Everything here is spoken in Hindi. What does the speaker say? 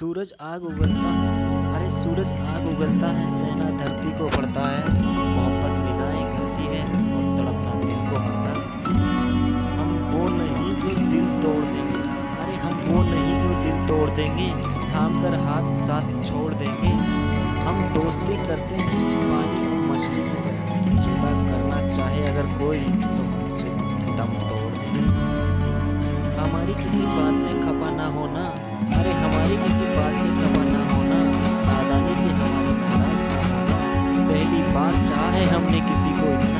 सूरज आग उगलता है। अरे, सूरज आग उगलता है, सेना धरती को पड़ता है, मोहब्बत, निगाहें करती है और तड़पना दिल को पड़ता है। हम वो नहीं जो दिल तोड़ देंगे। अरे, हम वो नहीं जो दिल तोड़ देंगे थाम कर हाथ साथ छोड़ देंगे। हम दोस्ती करते हैं, पानी और मछली की तरह। जुदा करना चाहे अगर कोई तो हमसे दम तोड़ देंगे। हमारी किसी बात से खपा बात से खबर ना होना नादानी से हमारी नाराज़ ना होना। पहली बार चाहे हमने किसी को इतना